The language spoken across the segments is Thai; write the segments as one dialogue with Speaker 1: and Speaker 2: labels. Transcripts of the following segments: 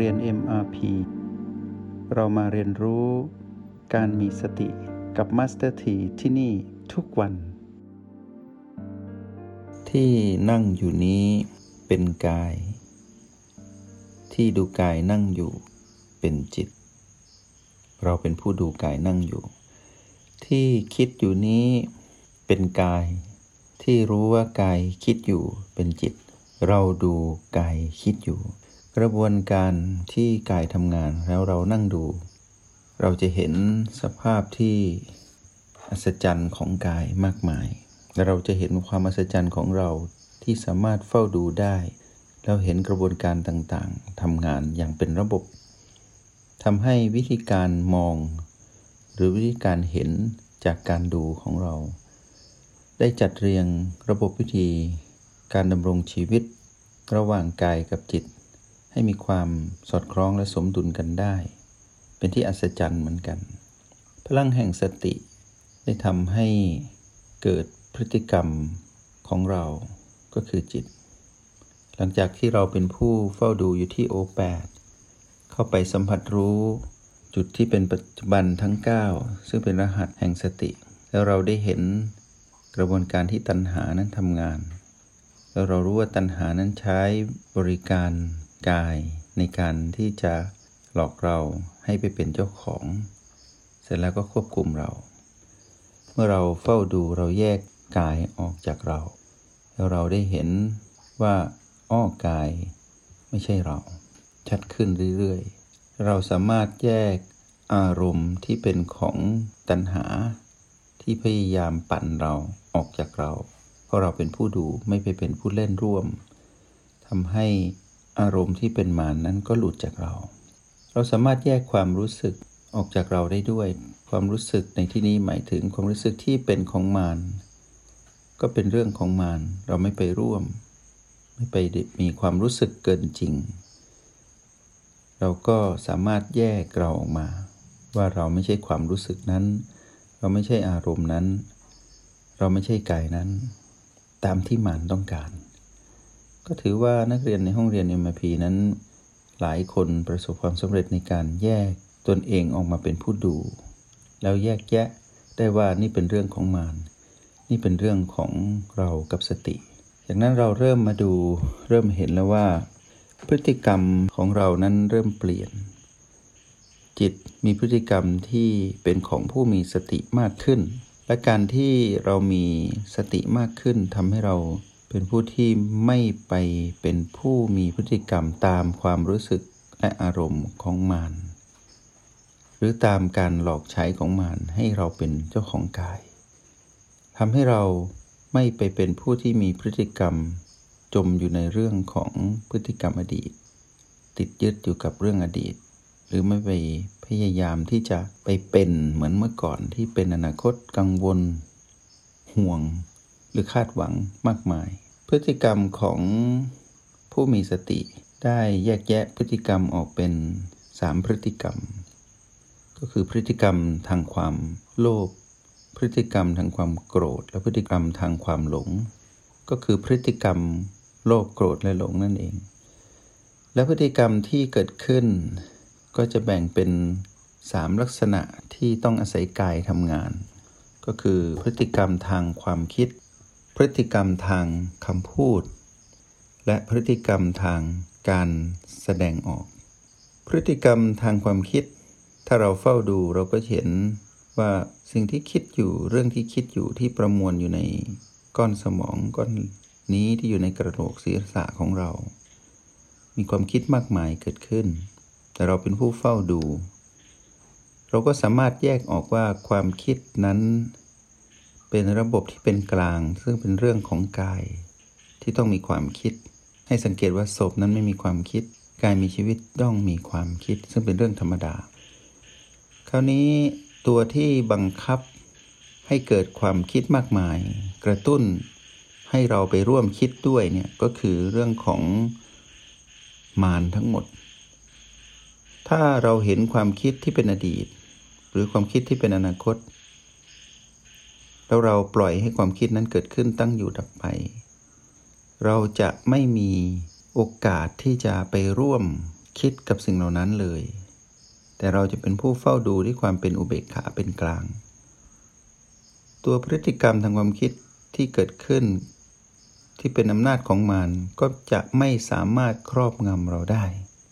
Speaker 1: เรียน MRP เรามาเรียนรู้การมีสติกับ Master T ที่ที่นี่ทุกวัน ที่นั่งอยู่นี้เป็นกาย ที่ดูกายนั่งอยู่เป็นจิต เราเป็นผู้ดูกายนั่งอยู่ ที่คิดอยู่นี้เป็นกาย ที่รู้ว่ากายคิดอยู่เป็นจิต เราดูกายคิดอยู่ กระบวนการที่กายทำงานแล้วเรานั่งดู เราจะเห็นสภาพที่อัศจรรย์ของกายมากมาย และเราจะเห็นความอัศจรรย์ของเราที่สามารถเฝ้าดูได้เราเห็นกระบวนการต่างๆทำงานอย่างเป็นระบบทำให้วิธีการมอง หรือวิธีการเห็นจากการดูของเรา ได้จัดเรียงระบบวิธีการดำรงชีวิต ระหว่างกายกับจิต ให้มีความสอดคล้องและสมดุลกันได้ เป็นที่อัศจรรย์เหมือนกัน พลังแห่งสติได้ทำให้เกิดพฤติกรรมของเราก็คือจิต หลังจากที่เราเป็นผู้เฝ้าดูอยู่ที่โอแปดเข้าไปสัมผัสรู้จุดที่เป็นปัจจุบันทั้ง 9 ซึ่งเป็นรหัสแห่งสติ แล้วเราได้เห็นกระบวนการที่ตัณหานั้นทำงาน แล้วเรารู้ว่าตัณหานั้นใช้บริการ กายในการที่จะหลอกเราให้ไปเป็นเจ้าของ เสร็จแล้วก็ควบคุมเรา เมื่อเราเฝ้าดูเราแยกกายออกจากเรา แล้วเราได้เห็นว่าอ้อกายไม่ใช่เรา ชัดขึ้นเรื่อยๆ เราสามารถแยกอารมณ์ที่เป็นของตัณหา ที่พยายามปั่นเราออกจากเรา เพราะเราเป็นผู้ดูไม่ไปเป็นผู้เล่นร่วมทำให้ อารมณ์ที่เป็นมานนั้นก็หลุดจากเรา เราสามารถแยกความรู้สึกออกจากเราได้ด้วย ความรู้สึกในที่นี้หมายถึงความรู้สึกที่เป็นของมานก็เป็นเรื่องของมานเราไม่ไปร่วม ไม่ไปมีความรู้สึกเกินจริง เราก็สามารถแยกเราออกมา ว่าเราไม่ใช่ความรู้สึกนั้น เราไม่ใช่อารมณ์นั้น เราไม่ใช่กายนั้น ตามที่มันต้องการ ก็ถือว่านักเรียนในห้องเรียน MIP นั้น หลายคนประสบความสำเร็จในการแยกตนเองออกมาเป็นผู้ดู แล้วแยกแยะได้ว่านี่เป็นเรื่องของมารนี่เป็นเรื่องของเรากับสติ จากนั้นเราเริ่มมาดูเริ่มเห็นแล้วว่า พฤติกรรมของเรานั้นเริ่มเปลี่ยน จิตมีพฤติกรรมที่เป็นของผู้มีสติมากขึ้น และการที่เรามีสติมากขึ้นทำให้เรา เป็นผู้ที่ไม่ไปเป็นผู้มีพฤติกรรมตามความรู้สึกและอารมณ์ของมารหรือตามการหลอกใช้ของมารให้เราเป็นเจ้าของกายทำให้เราไม่ไปเป็นผู้ที่มีพฤติกรรมจมอยู่ในเรื่องของพฤติกรรมอดีต ติดยึดอยู่กับเรื่องอดีต หรือไม่ไปพยายามที่จะไปเป็นเหมือนเมื่อก่อนที่เป็นอนาคตกังวล ห่วง หรือคาดหวังมากมาย พฤติกรรมของผู้มีสติ ได้แยกแยะพฤติกรรมออกเป็นสามพฤติกรรม ก็คือพฤติกรรมทางความโลภพฤติกรรมทางความโกรธ และพฤติกรรมทางความหลง ก็คือพฤติกรรมโลภโกรธและหลงนั่นเอง และพฤติกรรมที่เกิดขึ้น ก็จะแบ่งเป็นสามลักษณะที่ต้องอาศัยกายทำงาน ก็คือพฤติกรรมทางความคิด พฤติกรรมทางคำพูด และพฤติกรรมทางการแสดงออก พฤติกรรมทางความคิด ถ้าเราเฝ้าดูเราก็เห็นว่าสิ่งที่คิดอยู่เรื่องที่คิดอยู่ที่ประมวลอยู่ในก้อนสมองก้อนนี้ที่อยู่ในกระโหลกศีรษะของเรา มีความคิดมากมายเกิดขึ้น แต่เราเป็นผู้เฝ้าดู เราก็สามารถแยกออกว่าความคิดนั้น เป็นระบบที่เป็นกลาง ซึ่งเป็นเรื่องของกาย ที่ต้องมีความคิด ให้สังเกตว่าศพนั้นไม่มีความคิด กายมีชีวิตต้องมีความคิด ซึ่งเป็นเรื่องธรรมดา คราวนี้ตัวที่บังคับให้เกิดความคิดมากมาย กระตุ้นให้เราไปร่วมคิดด้วยเนี่ยก็คือเรื่องของมารทั้งหมด ถ้าเราเห็นความคิดที่เป็นอดีต หรือความคิดที่เป็นอนาคต แล้วเราปล่อยให้ความคิดนั้นเกิดขึ้นตั้งอยู่ดับไป เราจะไม่มีโอกาสที่จะไปร่วมคิดกับสิ่งเหล่านั้นเลย แต่เราจะเป็นผู้เฝ้าดูด้วยความเป็นอุเบกขาเป็นกลาง ตัวพฤติกรรมทางความคิดที่เกิดขึ้น ที่เป็นอำนาจของมันก็จะไม่สามารถครอบงำเราได้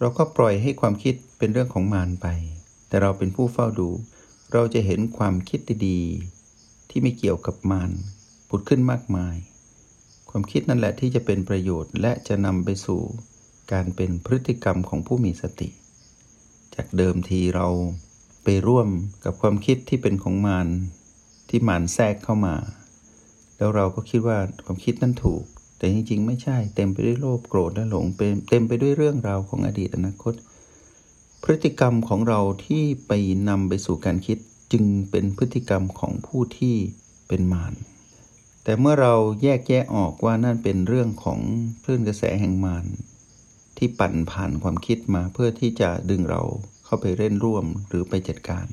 Speaker 1: เราก็ปล่อยให้ความคิดเป็นเรื่องของมารไป แต่เราเป็นผู้เฝ้าดู เราจะเห็นความคิดดีๆ ที่ไม่เกี่ยวกับมารผุดขึ้นมากมาย ความคิดนั่นแหละที่จะเป็นประโยชน์และจะนำไปสู่การเป็นพฤติกรรมของผู้มีสติ จากเดิมทีเราไปร่วมกับความคิดที่เป็นของมารที่มารแทรกเข้ามา แล้วเราก็คิดว่าความคิดนั้นถูก แต่จริงๆ ไม่ใช่เต็มไปด้วยโลภโกรธและหลงเต็มไปด้วยเรื่องราวของอดีตอนาคต พฤติกรรมของเราที่ไปนำไปสู่การคิด จึงเป็นพฤติกรรมของผู้ที่เป็นมาร แต่เมื่อเราแยกแยะออกว่านั่นเป็นเรื่องของคลื่นกระแสแห่งมารที่ปั่นผ่านความคิดมาเพื่อที่จะดึงเราเข้าไปเล่นร่วมหรือไปจัดการ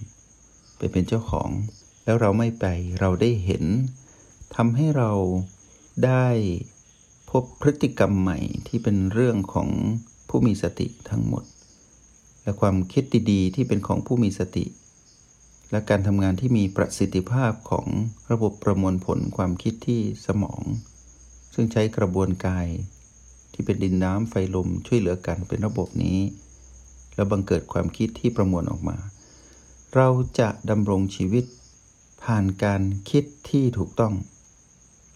Speaker 1: ไปเป็นเจ้าของ แล้วเราไม่ไปเราได้เห็นทำให้เราได้พบพฤติกรรมใหม่ที่เป็นเรื่องของผู้มีสติทั้งหมด และความคิดดีๆที่เป็นของผู้มีสติ และการทำงานที่มีประสิทธิภาพของระบบประมวลผลความคิดที่สมอง ซึ่งใช้กระบวนการที่เป็นดินน้ำไฟลมช่วยเหลือกันเป็นระบบนี้ แล้วบังเกิดความคิดที่ประมวลออกมา เราจะดำรงชีวิตผ่านการคิดที่ถูกต้อง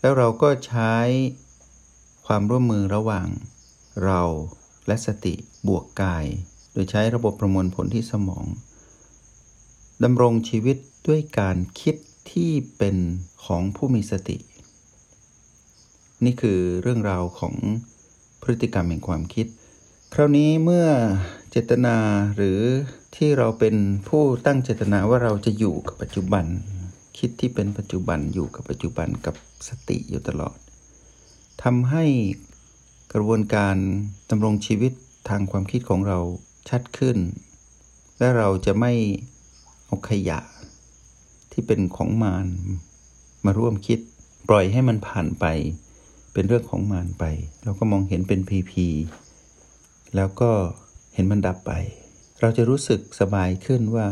Speaker 1: แล้วเราก็ใช้ความร่วมมือระหว่าง เราและสติบวกกาย โดยใช้ระบบประมวลผลที่สมอง ดำรงชีวิตด้วยการคิดที่เป็นของผู้มีสติ นี่คือเรื่องราวของพฤติกรรมแห่งความคิด คราวนี้เมื่อเจตนาหรือที่เราเป็นผู้ตั้งเจตนาว่าเราจะอยู่กับปัจจุบัน คิดที่เป็นปัจจุบันอยู่กับปัจจุบันกับสติอยู่ตลอดทำให้กระบวนการดำรงชีวิตทางความคิดของเราชัดขึ้น และเราจะไม่ เอาขยะ ที่เป็นของมารมาร่วมคิด ปล่อยให้มันผ่านไป เป็นเรื่องของมารไป เราก็มองเห็นเป็นพีพีแล้วก็เห็นมันดับไป เราจะรู้สึกสบายขึ้นว่า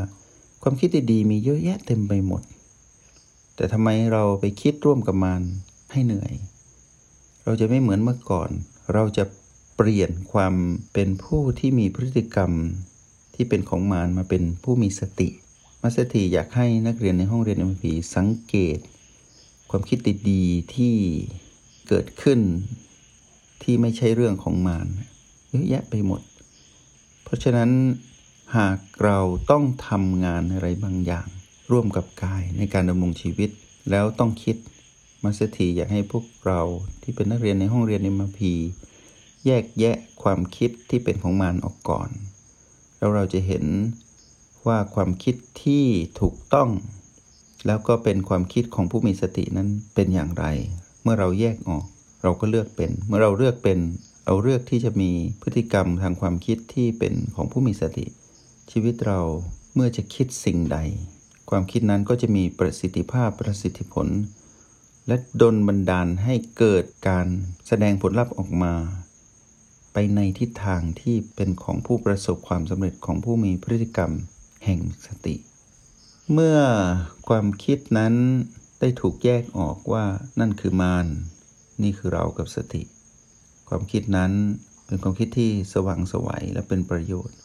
Speaker 1: ความคิดดีๆมีเยอะแยะเต็มไปหมด แต่ทำไมเราไปคิดร่วมกับมันให้เหนื่อย เราจะไม่เหมือนเมื่อก่อน เราจะเปลี่ยนความเป็นผู้ที่มีพฤติกรรมที่เป็นของมารมาเป็นผู้มีสติ มาสติอยากให้นักเรียนในห้องเรียนเอ็มพีสังเกต ความคิดดีๆที่เกิดขึ้นที่ไม่ใช่เรื่องของมารเยอะแยะไปหมด เพราะฉะนั้นหากเราต้องทำงานอะไรบางอย่าง ร่วมกับกายในการดำรงชีวิต แล้วต้องคิดมาสถีอยากให้พวกเราที่เป็นนักเรียนในห้องเรียนในมาพีแยกแยะความคิดที่เป็นของมารออกก่อน แล้วเราจะเห็น ว่าความคิดที่ถูกต้อง แล้วก็เป็นความคิดของผู้มีสตินั้นเป็นอย่างไร เมื่อเราแยกออก เราก็เลือกเป็น เมื่อเราเลือกเป็น เราเลือกที่จะมีพฤติกรรมทางความคิดที่เป็นของผู้มีสติ ชีวิตเราเมื่อจะคิดสิ่งใด ความคิดนั้นก็จะมีประสิทธิภาพประสิทธิผล และดลบันดาลให้เกิดการแสดงผลลัพธ์ออกมา ไปในทิศทางที่เป็นของผู้ประสบความสำเร็จของผู้มีพฤติกรรม แห่งสติ เมื่อความคิดนั้นได้ถูกแยกออกว่านั่นคือมารนี่คือเรากับสติ ความคิดนั้นเป็นความคิดที่สว่างสวัยและเป็นประโยชน์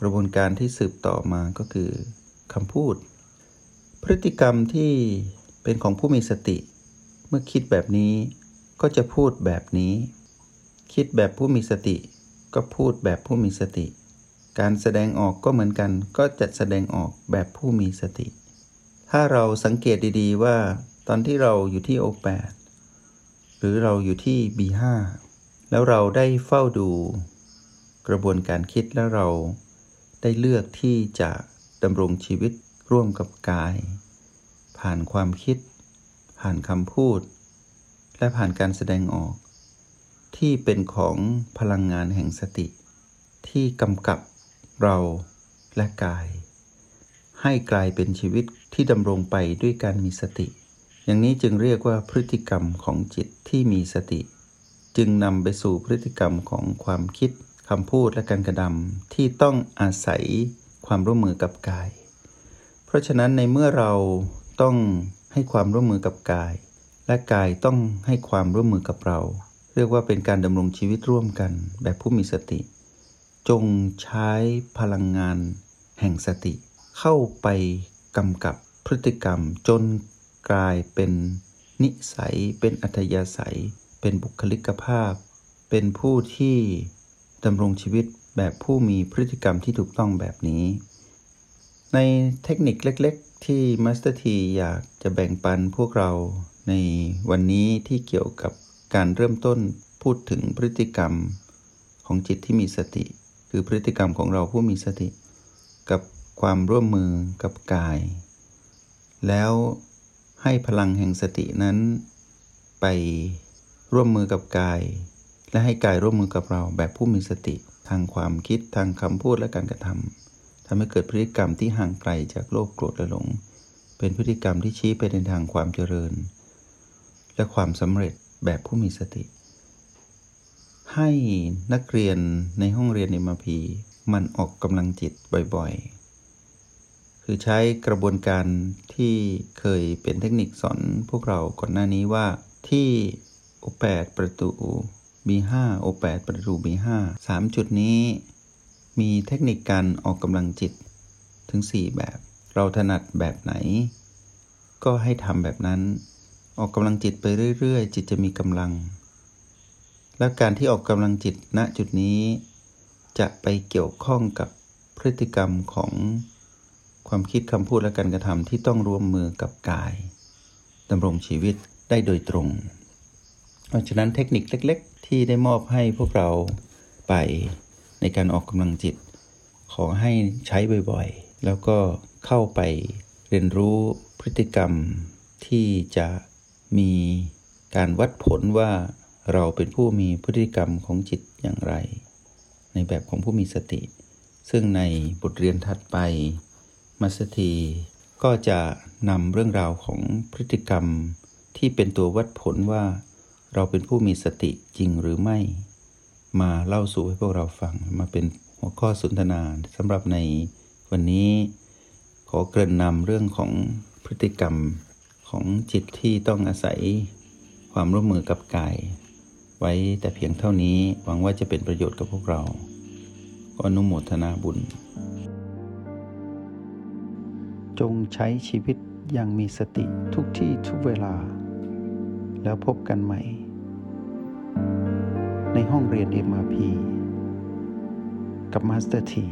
Speaker 1: กระบวนการที่สืบต่อมาก็คือคำพูด พฤติกรรมที่เป็นของผู้มีสติ เมื่อคิดแบบนี้ก็จะพูดแบบนี้ คิดแบบผู้มีสติ ก็พูดแบบผู้มีสติ การแสดงออกก็เหมือนกัน ก็จะแสดงออกแบบผู้มีสติ ถ้าเราสังเกตดีๆว่า ตอนที่เราอยู่ที่ O8 หรือเราอยู่ที่ B5 แล้วเราได้เฝ้าดูกระบวนการคิดแล้วเราได้เลือกที่จะดำรงชีวิตร่วมกับกาย ผ่านความคิด ผ่านคำพูด และผ่านการแสดงออก ที่เป็นของพลังงานแห่งสติ ที่กำกับ เราและกาย ให้กลายเป็นชีวิตที่ดำรงไปด้วยการมีสติ อย่างนี้จึงเรียกว่าพฤติกรรมของจิตที่มีสติ จึงนำไปสู่พฤติกรรมของความคิดคำพูดและการกระทำที่ต้องอาศัยความร่วมมือกับกาย เพราะฉะนั้นในเมื่อเราต้องให้ความร่วมมือกับกาย และกายต้องให้ความร่วมมือกับเรา เรียกว่าเป็นการดำรงชีวิตร่วมกันแบบผู้มีสติ จงใช้พลังงานแห่งสติ เข้าไปกำกับพฤติกรรมจนกลายเป็นนิสัย เป็นอัธยาศัย เป็นบุคลิกภาพ เป็นผู้ที่ดำรงชีวิตแบบผู้มีพฤติกรรมที่ถูกต้องแบบนี้ ในเทคนิคเล็กๆ ที่มาสเตอร์ทีอยากจะแบ่งปันพวกเราในวันนี้ที่เกี่ยวกับการเริ่มต้นพูดถึงพฤติกรรมของจิตที่มีสติ คือพฤติกรรมของเราผู้มีสติ กับความร่วมมือกับกาย แล้วให้พลังแห่งสตินั้น ไปร่วมมือกับกาย และให้กายร่วมมือกับเราแบบผู้มีสติ ทางความคิดทางคำพูดและการกระทำทำให้เกิดพฤติกรรมที่ห่างไกลจากโลภโกรธและหลง เป็นพฤติกรรมที่ชี้ไปในทางความเจริญ และความสำเร็จแบบผู้มีสติ ให้นักเรียนในห้องเรียนในมพีมันออกกำลังจิตบ่อยๆ คือใช้กระบวนการที่เคยเป็นเทคนิคสอนพวกเราก่อนหน้านี้ว่าที่โอแปดประตู B5 O8 ประตู B5 3จุดนี้ มีเทคนิคการออกกำลังจิตถึง 4 แบบ เราถนัดแบบไหน ก็ให้ทำแบบนั้น ออกกำลังจิตไปเรื่อยๆ จิตจะมีกำลัง แล้วการที่ออกกำลังจิตณจุดนี้ จะไปเกี่ยวข้องกับพฤติกรรมของความคิดคำพูดและการกระทำที่ต้องร่วมมือกับกายดำรงชีวิตได้โดยตรง เพราะฉะนั้นเทคนิคเล็ก ๆ ที่ได้มอบให้พวกเราไปในการออกกำลังจิต ขอให้ใช้บ่อยๆ แล้วก็เข้าไปเรียนรู้พฤติกรรมที่จะมีการวัดผลว่า เราเป็นผู้มีพฤติกรรมของจิตอย่างไร ในแบบของผู้มีสติ ซึ่งในบทเรียนถัดไป มัสถีก็จะนำเรื่องราวของพฤติกรรมที่เป็นตัววัดผลว่า เราเป็นผู้มีสติจริงหรือไม่ มาเล่าสู่ให้พวกเราฟังมาเป็นหัวข้อสนทนาสำหรับในวันนี้ขอเกริ่นนำเรื่องของพฤติกรรมของจิตที่ต้องอาศัยความร่วมมือกับกาย ไว้แต่เพียงเท่านี้หวังว่าจะเป็นประโยชน์กับพวกเราขออนุโมทนาบุญ จงใช้ชีวิตอย่างมีสติทุกที่ทุกเวลา แล้วพบกันใหม่ ในห้องเรียน MRP กับมาสเตอร์ที